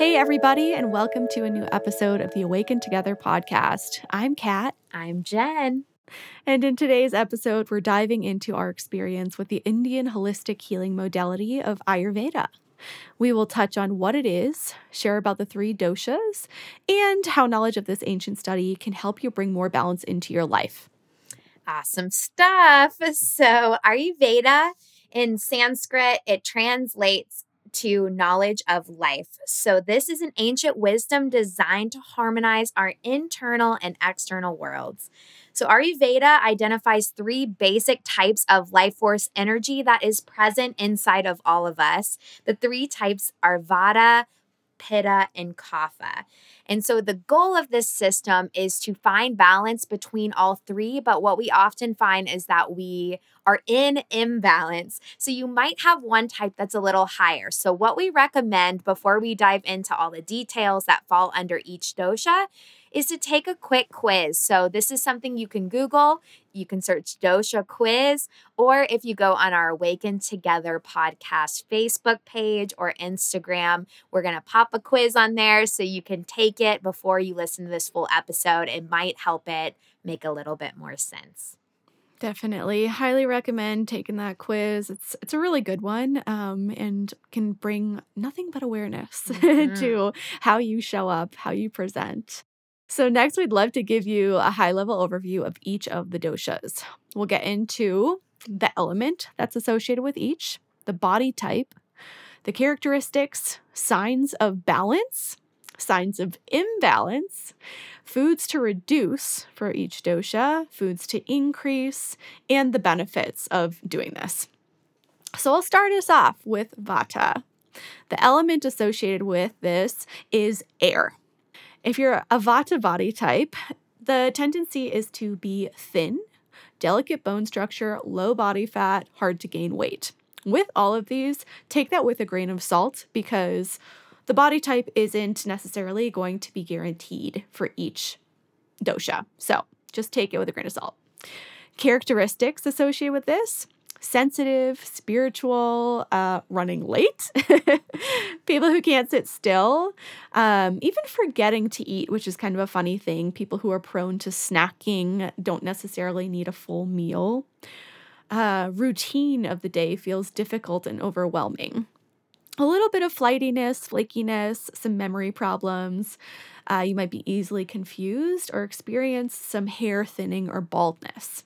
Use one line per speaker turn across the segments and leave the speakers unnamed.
Hey, everybody, and welcome to a new episode of the Awaken Together podcast. I'm Kat.
I'm Jen.
And in today's episode, we're diving into our experience with the Indian holistic healing modality of Ayurveda. We will touch on what it is, share about the three doshas, and how knowledge of this ancient study can help you bring more balance into your life.
Awesome stuff. So, Ayurveda in Sanskrit, it translates to knowledge of life. So, this is an ancient wisdom designed to harmonize our internal and external worlds. So, Ayurveda identifies three basic types of life force energy that is present inside of all of us. The three types are Vata, Pitta, and Kapha. And so the goal of this system is to find balance between all three. But what we often find is that we are in imbalance. So you might have one type that's a little higher. So, what we recommend before we dive into all the details that fall under each dosha is to take a quick quiz. So, this is something you can Google. You can search dosha quiz, or if you go on our Awaken Together podcast Facebook page or Instagram, we're going to pop a quiz on there so you can take it before you listen to this full episode. It might help it make a little bit more sense.
Definitely, highly recommend taking that quiz. It's it's a really good one, um, and can bring nothing but awareness mm-hmm. to how you show up, how you present. So, next, we'd love to give you a high level overview of each of the doshas. We'll get into the element that's associated with each, the body type, the characteristics, signs of balance, signs of imbalance, foods to reduce for each dosha, foods to increase, and the benefits of doing this. So, I'll start us off with vata. The element associated with this is air. If you're a Vata body type, the tendency is to be thin, delicate bone structure, low body fat, hard to gain weight. With all of these, take that with a grain of salt because the body type isn't necessarily going to be guaranteed for each dosha. So just take it with a grain of salt. Characteristics associated with this sensitive, spiritual, uh, running late, people who can't sit still, um, even forgetting to eat, which is kind of a funny thing. People who are prone to snacking don't necessarily need a full meal. Uh, routine of the day feels difficult and overwhelming. A little bit of flightiness, flakiness, some memory problems. Uh, you might be easily confused or experience some hair thinning or baldness.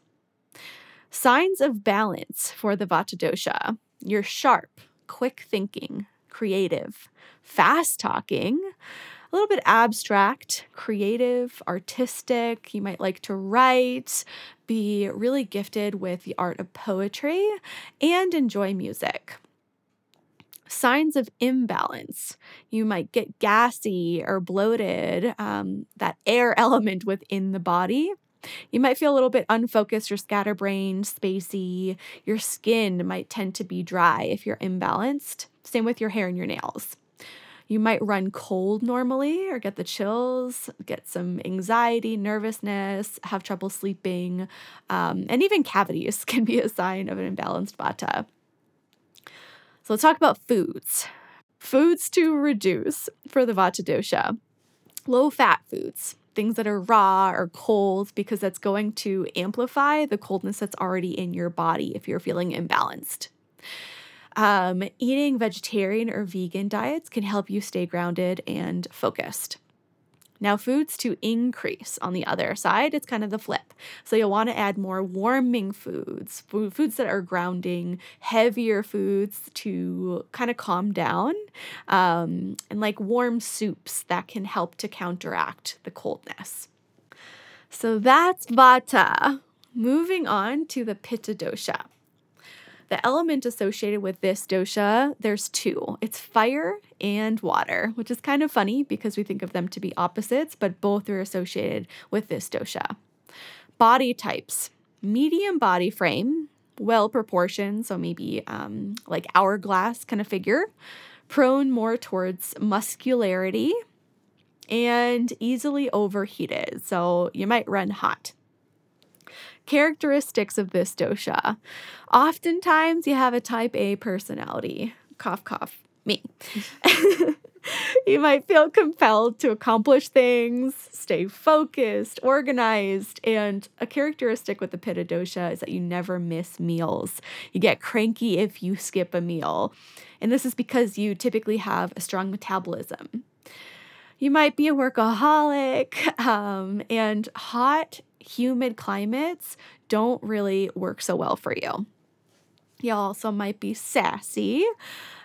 Signs of balance for the Vata dosha. You're sharp, quick thinking, creative, fast talking, a little bit abstract, creative, artistic. You might like to write, be really gifted with the art of poetry, and enjoy music. Signs of imbalance. You might get gassy or bloated, um, that air element within the body. You might feel a little bit unfocused or scatterbrained, spacey. Your skin might tend to be dry if you're imbalanced. Same with your hair and your nails. You might run cold normally or get the chills, get some anxiety, nervousness, have trouble sleeping, um, and even cavities can be a sign of an imbalanced vata. So let's talk about foods. Foods to reduce for the vata dosha. Low fat foods things that are raw or cold because that's going to amplify the coldness that's already in your body if you're feeling imbalanced. Um, eating vegetarian or vegan diets can help you stay grounded and focused. Now, foods to increase on the other side, it's kind of the flip. So, you'll want to add more warming foods, foods that are grounding, heavier foods to kind of calm down, um, and like warm soups that can help to counteract the coldness. So, that's Vata. Moving on to the Pitta dosha. The element associated with this dosha, there's two. It's fire and water, which is kind of funny because we think of them to be opposites, but both are associated with this dosha. Body types medium body frame, well proportioned, so maybe um, like hourglass kind of figure, prone more towards muscularity, and easily overheated. So you might run hot characteristics of this dosha. Oftentimes, you have a type A personality. Cough, cough, me. you might feel compelled to accomplish things, stay focused, organized, and a characteristic with the Pitta dosha is that you never miss meals. You get cranky if you skip a meal. And this is because you typically have a strong metabolism. You might be a workaholic, um, and hot, humid climates don't really work so well for you. You also might be sassy.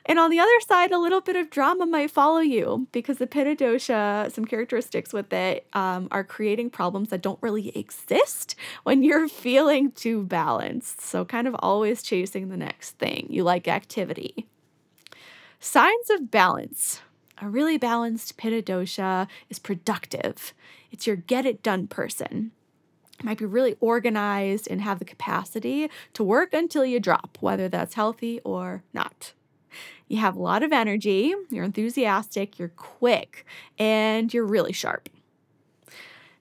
And on the other side, a little bit of drama might follow you because the Pitta dosha, some characteristics with it, um, are creating problems that don't really exist when you're feeling too balanced. So, kind of always chasing the next thing. You like activity. Signs of balance. A really balanced Pitta dosha is productive, it's your get it done person might be really organized and have the capacity to work until you drop, whether that's healthy or not. You have a lot of energy, you're enthusiastic, you're quick, and you're really sharp.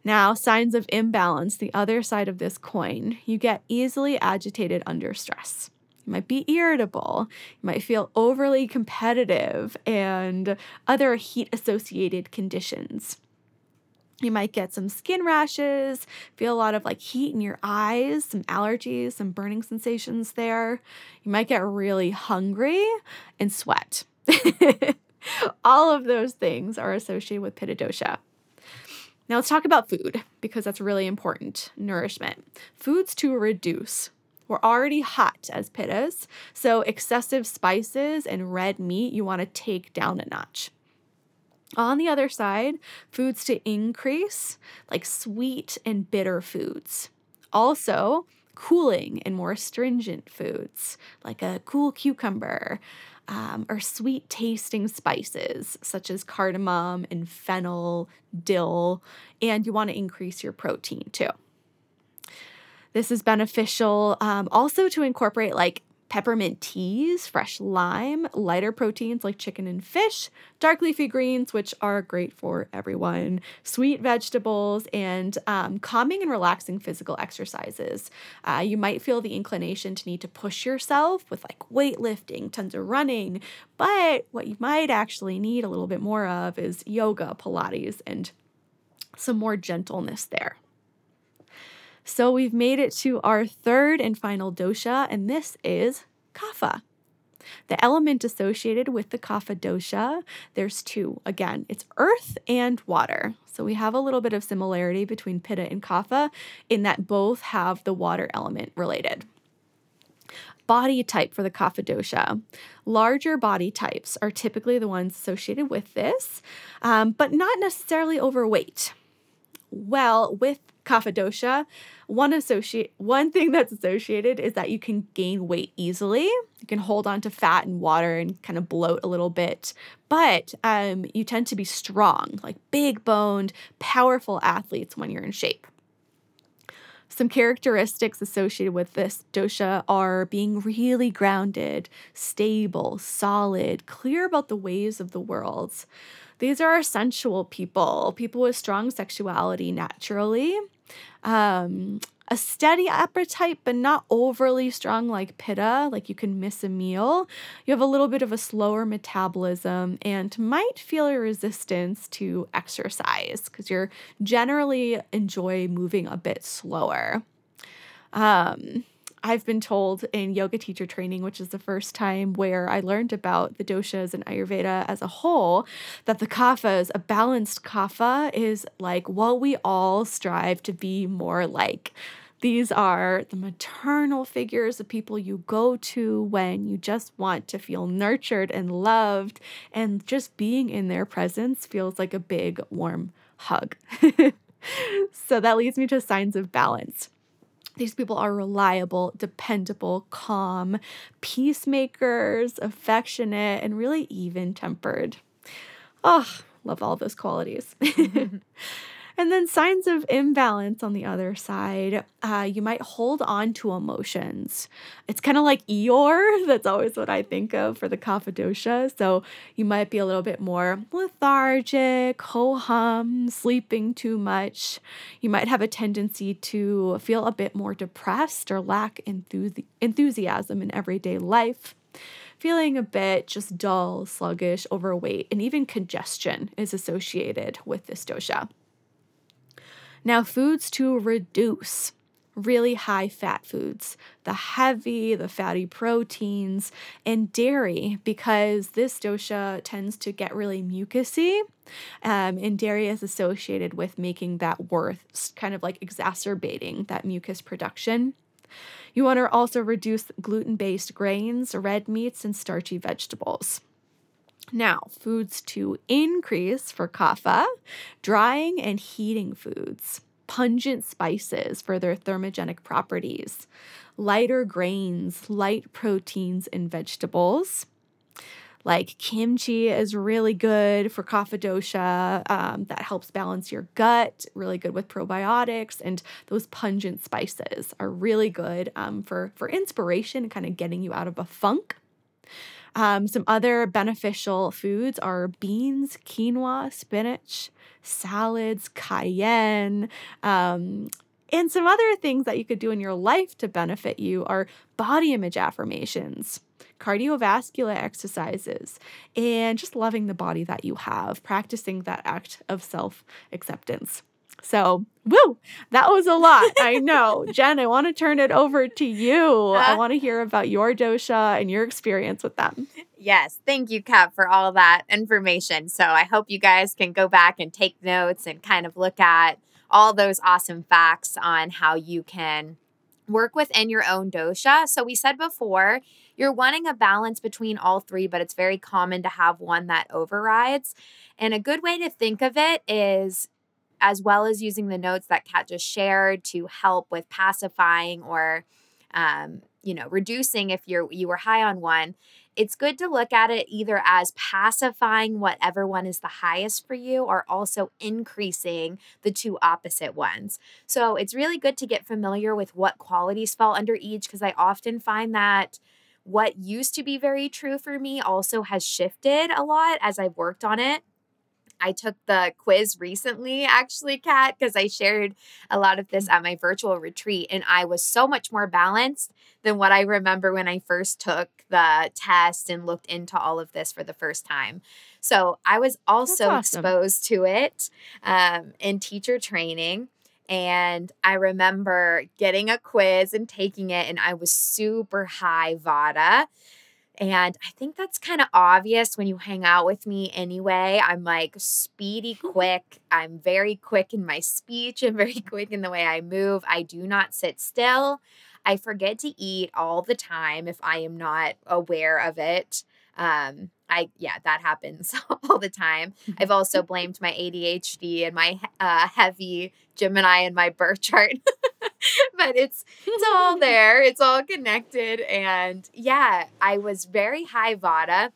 Now, signs of imbalance, the other side of this coin, you get easily agitated under stress. You might be irritable, you might feel overly competitive, and other heat associated conditions. You might get some skin rashes, feel a lot of like heat in your eyes, some allergies, some burning sensations there. You might get really hungry and sweat. All of those things are associated with pitta dosha. Now let's talk about food because that's really important. Nourishment. Foods to reduce. We're already hot as pittas, so excessive spices and red meat you want to take down a notch. On the other side, foods to increase, like sweet and bitter foods. Also, cooling and more astringent foods, like a cool cucumber, um, or sweet tasting spices such as cardamom and fennel, dill, and you want to increase your protein too. This is beneficial um, also to incorporate like peppermint teas, fresh lime, lighter proteins like chicken and fish, dark leafy greens, which are great for everyone, sweet vegetables, and um, calming and relaxing physical exercises. Uh, you might feel the inclination to need to push yourself with like weightlifting, tons of running, but what you might actually need a little bit more of is yoga, Pilates, and some more gentleness there. So we've made it to our third and final dosha, and this is kapha. The element associated with the kapha dosha, there's two. Again, it's earth and water. So we have a little bit of similarity between pitta and kapha in that both have the water element related. Body type for the kapha dosha. Larger body types are typically the ones associated with this, um, but not necessarily overweight. Well, with kapha dosha, one associate one thing that's associated is that you can gain weight easily. You can hold on to fat and water and kind of bloat a little bit, but um, you tend to be strong, like big boned, powerful athletes when you're in shape. Some characteristics associated with this dosha are being really grounded, stable, solid, clear about the ways of the world. These are our sensual people, people with strong sexuality naturally, um, a steady appetite, but not overly strong like pitta, like you can miss a meal. You have a little bit of a slower metabolism and might feel a resistance to exercise because you're generally enjoy moving a bit slower. Um, I've been told in yoga teacher training, which is the first time where I learned about the doshas and Ayurveda as a whole, that the kaphas, a balanced kapha, is like what we all strive to be more like. These are the maternal figures, the people you go to when you just want to feel nurtured and loved, and just being in their presence feels like a big, warm hug. so that leads me to signs of balance. These people are reliable, dependable, calm, peacemakers, affectionate, and really even tempered. Oh, love all those qualities. Mm-hmm. And then signs of imbalance on the other side, uh, you might hold on to emotions. It's kind of like Eeyore. That's always what I think of for the Kapha dosha. So you might be a little bit more lethargic, ho hum, sleeping too much. You might have a tendency to feel a bit more depressed or lack enthusi- enthusiasm in everyday life feeling a bit just dull, sluggish, overweight, and even congestion is associated with this dosha. Now, foods to reduce really high fat foods, the heavy, the fatty proteins, and dairy, because this dosha tends to get really mucousy. Um, and dairy is associated with making that worse, kind of like exacerbating that mucus production. You want to also reduce gluten based grains, red meats, and starchy vegetables. Now, foods to increase for kapha, drying and heating foods pungent spices for their thermogenic properties, lighter grains, light proteins, and vegetables. Like kimchi is really good for kapha dosha. Um, that helps balance your gut, really good with probiotics. And those pungent spices are really good um, for, for inspiration, kind of getting you out of a funk. Um, some other beneficial foods are beans, quinoa, spinach, salads, cayenne, um, and some other things that you could do in your life to benefit you are body image affirmations, cardiovascular exercises, and just loving the body that you have, practicing that act of self acceptance. So, woo, that was a lot. I know. Jen, I want to turn it over to you. Uh, I want to hear about your dosha and your experience with them.
Yes. Thank you, Kat, for all that information. So, I hope you guys can go back and take notes and kind of look at all those awesome facts on how you can work within your own dosha. So, we said before, you're wanting a balance between all three, but it's very common to have one that overrides. And a good way to think of it is as well as using the notes that Kat just shared to help with pacifying or, um, you know, reducing if you're you were high on one. It's good to look at it either as pacifying whatever one is the highest for you or also increasing the two opposite ones. So it's really good to get familiar with what qualities fall under each because I often find that what used to be very true for me also has shifted a lot as I've worked on it. I took the quiz recently, actually, Kat, because I shared a lot of this mm. at my virtual retreat, and I was so much more balanced than what I remember when I first took the test and looked into all of this for the first time. So I was also awesome. exposed to it um, in teacher training. And I remember getting a quiz and taking it, and I was super high Vata. And I think that's kind of obvious when you hang out with me anyway. I'm like speedy quick. I'm very quick in my speech and very quick in the way I move. I do not sit still. I forget to eat all the time if I am not aware of it. Um, I yeah, that happens all the time. I've also blamed my ADHD and my uh, heavy Gemini and my birth chart, but it's it's all there. It's all connected, and yeah, I was very high Vata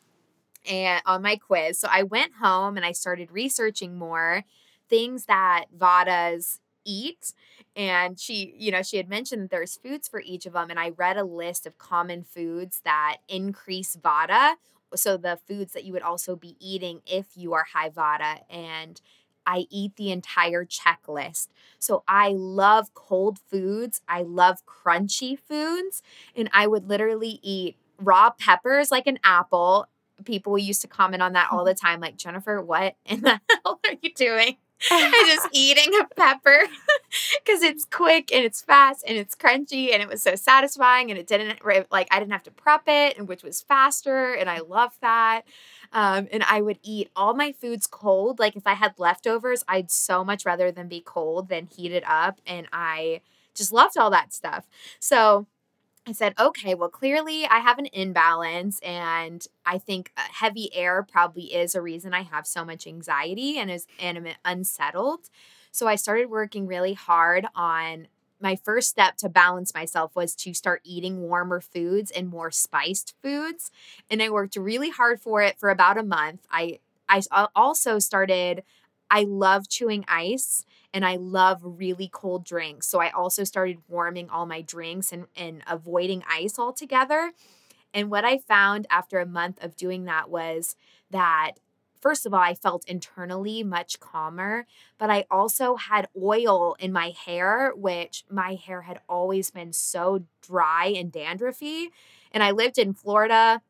and on my quiz. So I went home and I started researching more things that Vatas eat and she you know she had mentioned that there's foods for each of them and i read a list of common foods that increase Vata. so the foods that you would also be eating if you are high Vata. and I eat the entire checklist. So I love cold foods. I love crunchy foods. And I would literally eat raw peppers like an apple. People used to comment on that all the time, like, Jennifer, what in the hell are you doing? and just eating a pepper because it's quick and it's fast and it's crunchy and it was so satisfying and it didn't like I didn't have to prep it and which was faster and I love that. Um, and I would eat all my foods cold. Like if I had leftovers, I'd so much rather than be cold than heat it up. And I just loved all that stuff. So I said, okay, well, clearly I have an imbalance, and I think uh, heavy air probably is a reason I have so much anxiety and is and am unsettled. So I started working really hard on my first step to balance myself was to start eating warmer foods and more spiced foods, and I worked really hard for it for about a month. I I also started. I love chewing ice and I love really cold drinks. So I also started warming all my drinks and, and avoiding ice altogether. And what I found after a month of doing that was that first of all, I felt internally much calmer, but I also had oil in my hair, which my hair had always been so dry and dandruffy. And I lived in Florida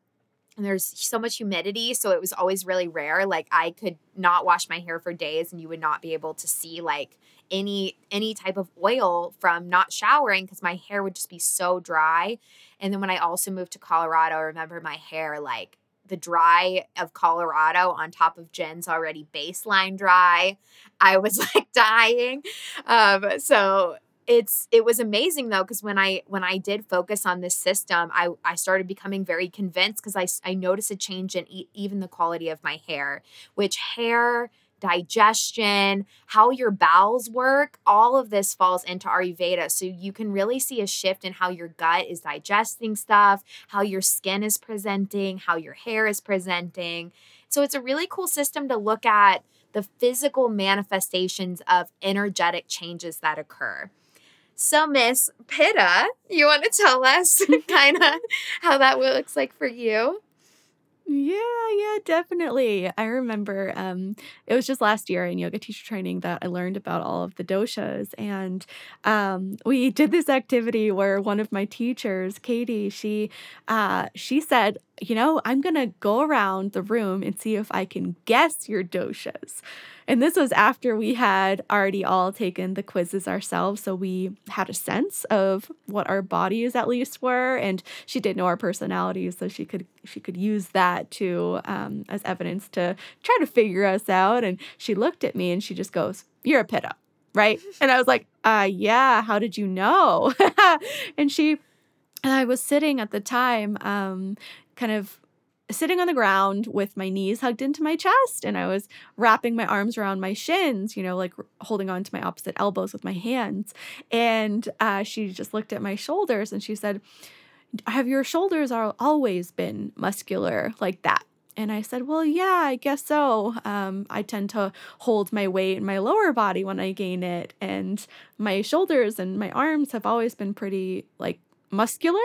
and there's so much humidity so it was always really rare like i could not wash my hair for days and you would not be able to see like any any type of oil from not showering because my hair would just be so dry. And then when i also moved to colorado i remember my hair like the dry of colorado on top of jen's already baseline dry. I was like dying. Um, so it's it was amazing though because when i when i did focus on this system i i started becoming very convinced because i i noticed a change in e- even the quality of my hair which hair digestion how your bowels work all of this falls into ayurveda. So you can really see a shift in how your gut is digesting stuff how your skin is presenting how your hair is presenting. So it's a really cool system to look at the physical manifestations of energetic changes that occur so, Miss Pitta, you want to tell us kind of how that looks like for you?
Yeah, yeah, definitely. I remember um, it was just last year in yoga teacher training that I learned about all of the doshas. And um, we did this activity where one of my teachers, Katie, she uh, she said, you know, I'm gonna go around the room and see if I can guess your doshas. And this was after we had already all taken the quizzes ourselves. So we had a sense of what our bodies at least were. And she did know our personalities. So she could she could use that to um, as evidence to try to figure us out. And she looked at me and she just goes, You're a pitta, right? And I was like, uh yeah, how did you know? and she and I was sitting at the time, um, kind of sitting on the ground with my knees hugged into my chest and I was wrapping my arms around my shins, you know, like holding on to my opposite elbows with my hands. And uh, she just looked at my shoulders and she said, Have your shoulders always been muscular like that? And I said, Well, yeah, I guess so. Um, I tend to hold my weight in my lower body when I gain it. And my shoulders and my arms have always been pretty like muscular.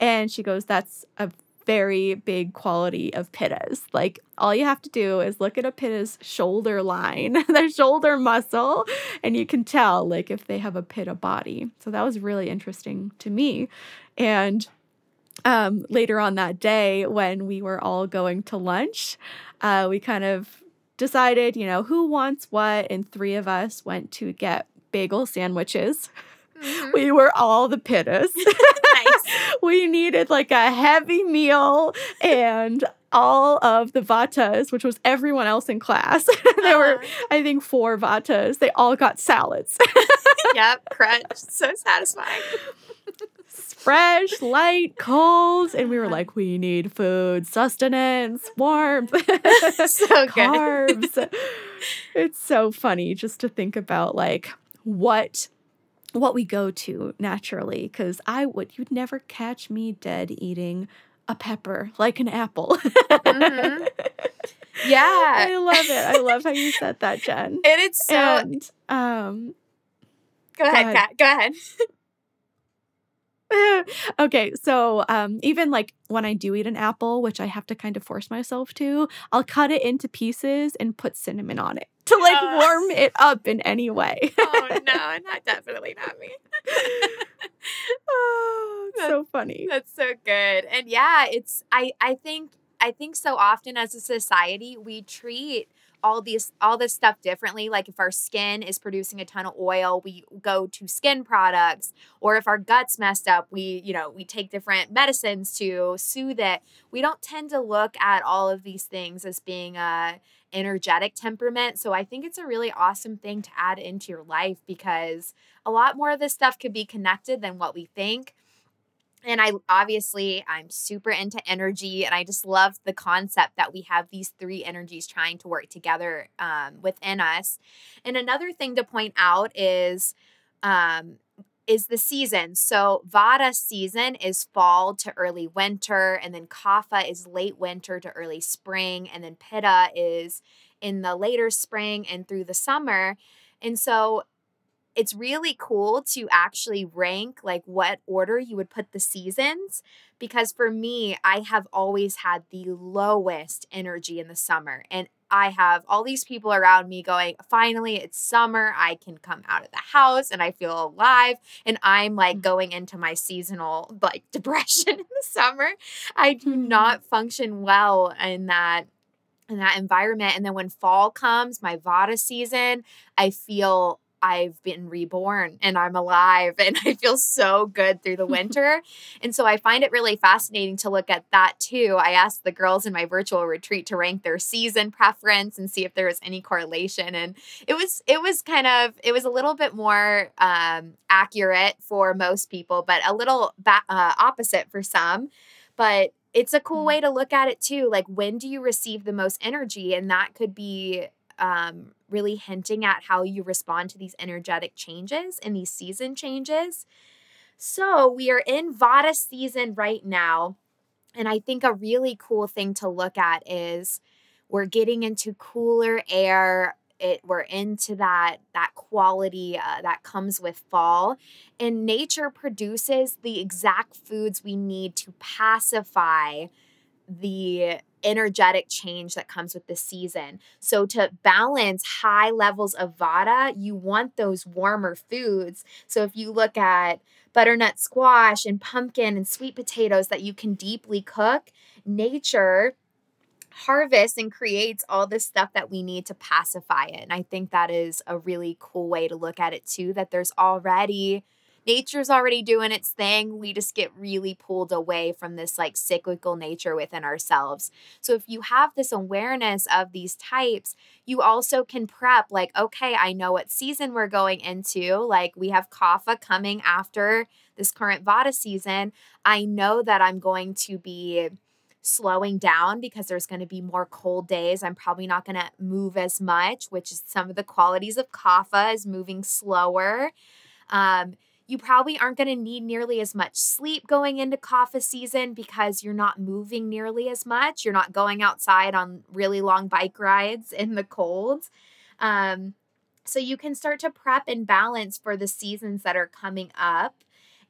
And she goes, That's a very big quality of pittas. Like all you have to do is look at a pitta's shoulder line, their shoulder muscle, and you can tell like if they have a pitta body. So that was really interesting to me. And um, later on that day, when we were all going to lunch, uh, we kind of decided, you know, who wants what, and three of us went to get bagel sandwiches. Mm-hmm. We were all the pittas. we needed like a heavy meal and all of the vatas, which was everyone else in class. there uh-huh. were, I think, four vatas. They all got salads.
yep, crunch. So satisfying.
Fresh, light, cold. And we were like, we need food, sustenance, warmth, so carbs. It's so funny just to think about like what what we go to naturally because I would you'd never catch me dead eating a pepper like an apple. mm-hmm.
Yeah.
I love it. I love how you said that, Jen.
And it's so
and um
go ahead, go ahead. Kat. Go ahead.
okay, so um, even like when I do eat an apple, which I have to kind of force myself to, I'll cut it into pieces and put cinnamon on it to like warm it up in any way.
oh no, not definitely not me.
oh, so funny.
That's so good. And yeah, it's I I think I think so often as a society we treat all these all this stuff differently. Like if our skin is producing a ton of oil we go to skin products. Or if our guts messed up we you know we take different medicines to soothe it. We don't tend to look at all of these things as being a energetic temperament. So i think it's a really awesome thing to add into your life because a lot more of this stuff could be connected than what we think and I obviously I'm super into energy and I just love the concept that we have these three energies trying to work together um, within us. And another thing to point out is um, is the season. So Vata season is fall to early winter, and then Kapha is late winter to early spring, and then Pitta is in the later spring and through the summer. And so it's really cool to actually rank like what order you would put the seasons because for me I have always had the lowest energy in the summer and I have all these people around me going, finally, it's summer. I can come out of the house and I feel alive. And I'm like mm. going into my seasonal like depression in the summer. I do mm-hmm. not function well in that in that environment. And then when fall comes, my Vata season, I feel I've been reborn and I'm alive and I feel so good through the winter. and so I find it really fascinating to look at that too. I asked the girls in my virtual retreat to rank their season preference and see if there was any correlation and it was it was kind of it was a little bit more um, accurate for most people but a little ba- uh, opposite for some. But it's a cool mm. way to look at it too. Like when do you receive the most energy and that could be um, really hinting at how you respond to these energetic changes and these season changes. So, we are in Vata season right now. And I think a really cool thing to look at is we're getting into cooler air. It, we're into that that quality uh, that comes with fall and nature produces the exact foods we need to pacify the energetic change that comes with the season. So, to balance high levels of vata, you want those warmer foods. So, if you look at butternut squash and pumpkin and sweet potatoes that you can deeply cook, nature harvests and creates all this stuff that we need to pacify it. And I think that is a really cool way to look at it too that there's already nature's already doing its thing. We just get really pulled away from this like cyclical nature within ourselves. So if you have this awareness of these types, you also can prep like, okay, I know what season we're going into. Like we have Kapha coming after this current Vata season. I know that I'm going to be slowing down because there's going to be more cold days. I'm probably not going to move as much, which is some of the qualities of Kapha is moving slower. Um, you probably aren't going to need nearly as much sleep going into Kapha season because you're not moving nearly as much. You're not going outside on really long bike rides in the cold. Um, so you can start to prep and balance for the seasons that are coming up.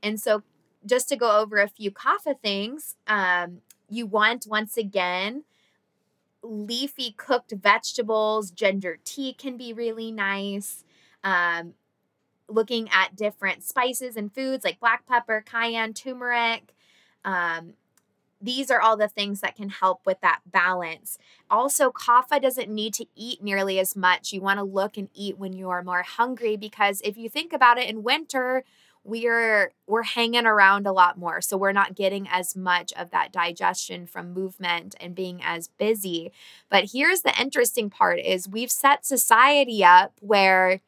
And so, just to go over a few Kapha things, um, you want once again leafy cooked vegetables. Ginger tea can be really nice. Um, looking at different spices and foods like black pepper, cayenne, turmeric. Um, these are all the things that can help with that balance. Also, kapha doesn't need to eat nearly as much. You want to look and eat when you are more hungry because if you think about it in winter, we're we're hanging around a lot more so we're not getting as much of that digestion from movement and being as busy but here's the interesting part is we've set society up where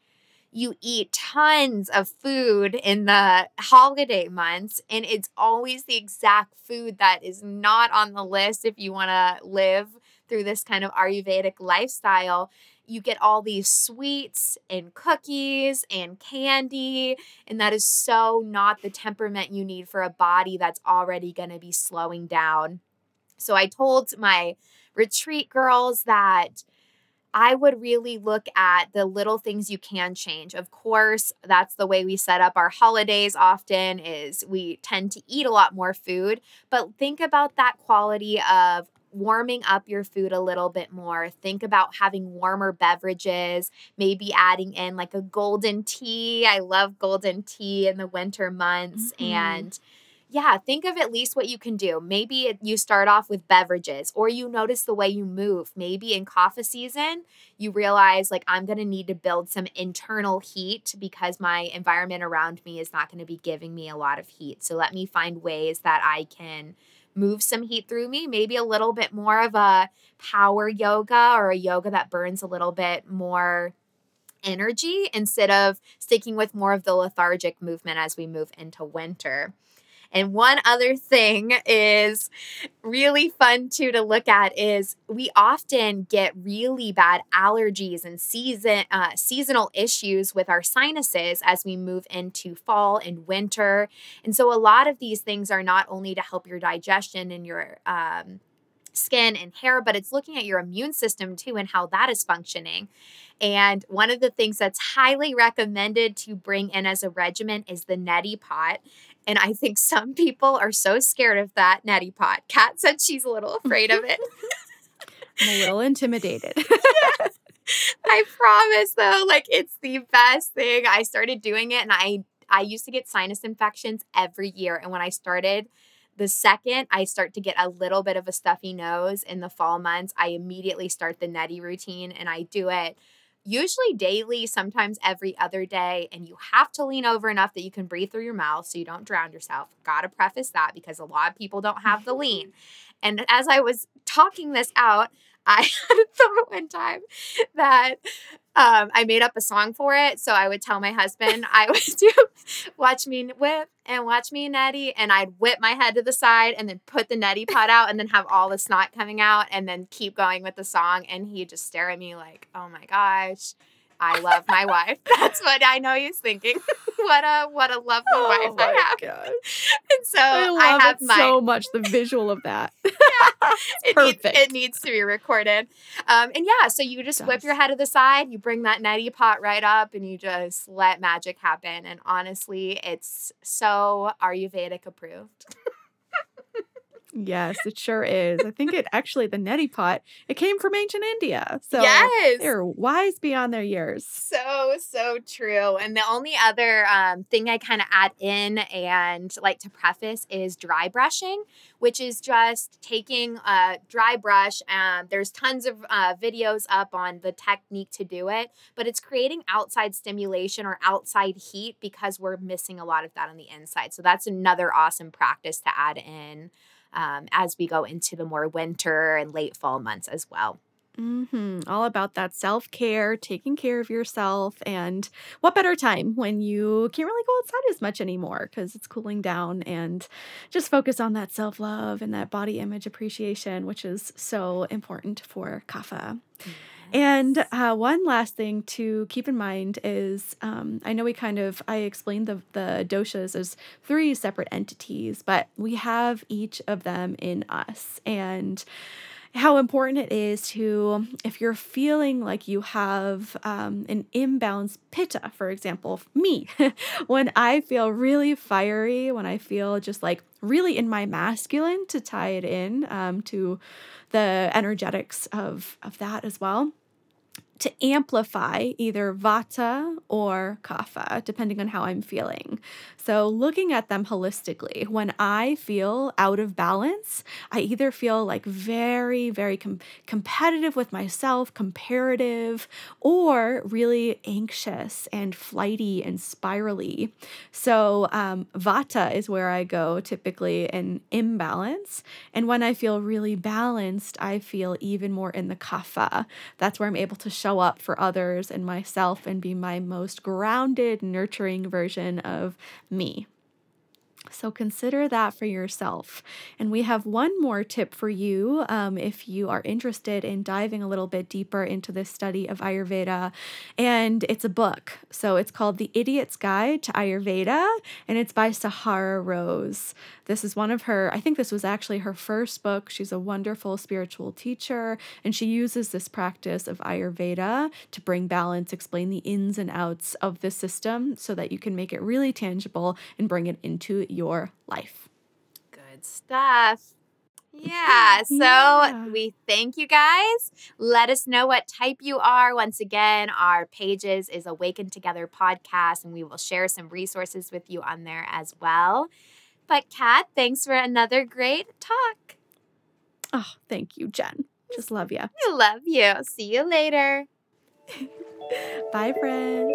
you eat tons of food in the holiday months and it's always the exact food that is not on the list if you want to live through this kind of ayurvedic lifestyle. You get all these sweets and cookies and candy and that is so not the temperament you need for a body that's already going to be slowing down. So i told my retreat girls that I would really look at the little things you can change. Of course, that's the way we set up our holidays often is we tend to eat a lot more food, but think about that quality of warming up your food a little bit more. Think about having warmer beverages, maybe adding in like a golden tea. I love golden tea in the winter months mm-hmm. and yeah, think of at least what you can do. Maybe you start off with beverages or you notice the way you move. Maybe in Kapha season, you realize like I'm going to need to build some internal heat because my environment around me is not going to be giving me a lot of heat. So let me find ways that I can move some heat through me, maybe a little bit more of a power yoga or a yoga that burns a little bit more energy instead of sticking with more of the lethargic movement as we move into winter. And one other thing is really fun too to look at is we often get really bad allergies and season uh, seasonal issues with our sinuses as we move into fall and winter. And so a lot of these things are not only to help your digestion and your um, skin and hair, but it's looking at your immune system too and how that is functioning. And one of the things that's highly recommended to bring in as a regimen is the neti pot. And I think some people are so scared of that neti pot. Kat said she's a little afraid of it.
I'm a little intimidated.
I promise though, like it's the best thing. I started doing it and I I used to get sinus infections every year and when I started the second I start to get a little bit of a stuffy nose in the fall months, I immediately start the neti routine and I do it usually daily, sometimes every other day. And you have to lean over enough that you can breathe through your mouth so you don't drown yourself. Gotta preface that because a lot of people don't have the lean. And as I was talking this out, I had a thought one time that um, I made up a song for it. So I would tell my husband, I would do watch me whip and watch me neti. And I'd whip my head to the side and then put the neti pot out and then have all the snot coming out and then keep going with the song. And he'd just stare at me like, oh my gosh. I love my wife. That's what I know he's thinking. what a what a lovely oh wife I have. God. And so I,
love I have my, so much the visual of that. yeah,
it perfect. Needs, it needs to be recorded. Um, and yeah, so you just whip your head to the side, you bring that neti pot right up, and you just let magic happen. And honestly, it's so Ayurvedic approved.
Yes, it sure is. I think it actually the neti pot it came from ancient India, so
yes,
they're wise beyond their years.
So so true. And the only other um, thing I kind of add in and like to preface is dry brushing, which is just taking a dry brush. Um, there's tons of uh, videos up on the technique to do it, but it's creating outside stimulation or outside heat because we're missing a lot of that on the inside. So that's another awesome practice to add in um, as we go into the more winter and late fall months as well.
Mm-hmm. All about that self care, taking care of yourself. And what better time when you can't really go outside as much anymore because it's cooling down and just focus on that self love and that body image appreciation, which is so important for Kapha. Mm-hmm. And uh, one last thing to keep in mind is um, I know we kind of, I explained the, the doshas as three separate entities, but we have each of them in us. And how important it is to, if you're feeling like you have um, an imbalanced pitta, for example, me, when I feel really fiery, when I feel just like really in my masculine to tie it in um, to the energetics of, of that as well to amplify either vata or kapha, depending on how I'm feeling. So, looking at them holistically, when I feel out of balance, I either feel like very, very com- competitive with myself, comparative, or really anxious and flighty and spirally. So, um, vata is where I go typically in imbalance. And when I feel really balanced, I feel even more in the kapha. That's where I'm able to show up for others and myself and be my most grounded, nurturing version of me. So consider that for yourself. And we have one more tip for you um, if you are interested in diving a little bit deeper into this study of Ayurveda. And it's a book. So it's called The Idiot's Guide to Ayurveda, and it's by Sahara Rose. This is one of her, I think this was actually her first book. She's a wonderful spiritual teacher, and she uses this practice of Ayurveda to bring balance, explain the ins and outs of the system so that you can make it really tangible and bring it into your life.
Good stuff. Yeah. So yeah. we thank you guys. Let us know what type you are. Once again, our pages is Awaken Together podcast, and we will share some resources with you on there as well. But Kat, thanks for another great talk.
Oh, thank you, Jen. Just love you.
I love you. See you later.
Bye, friends.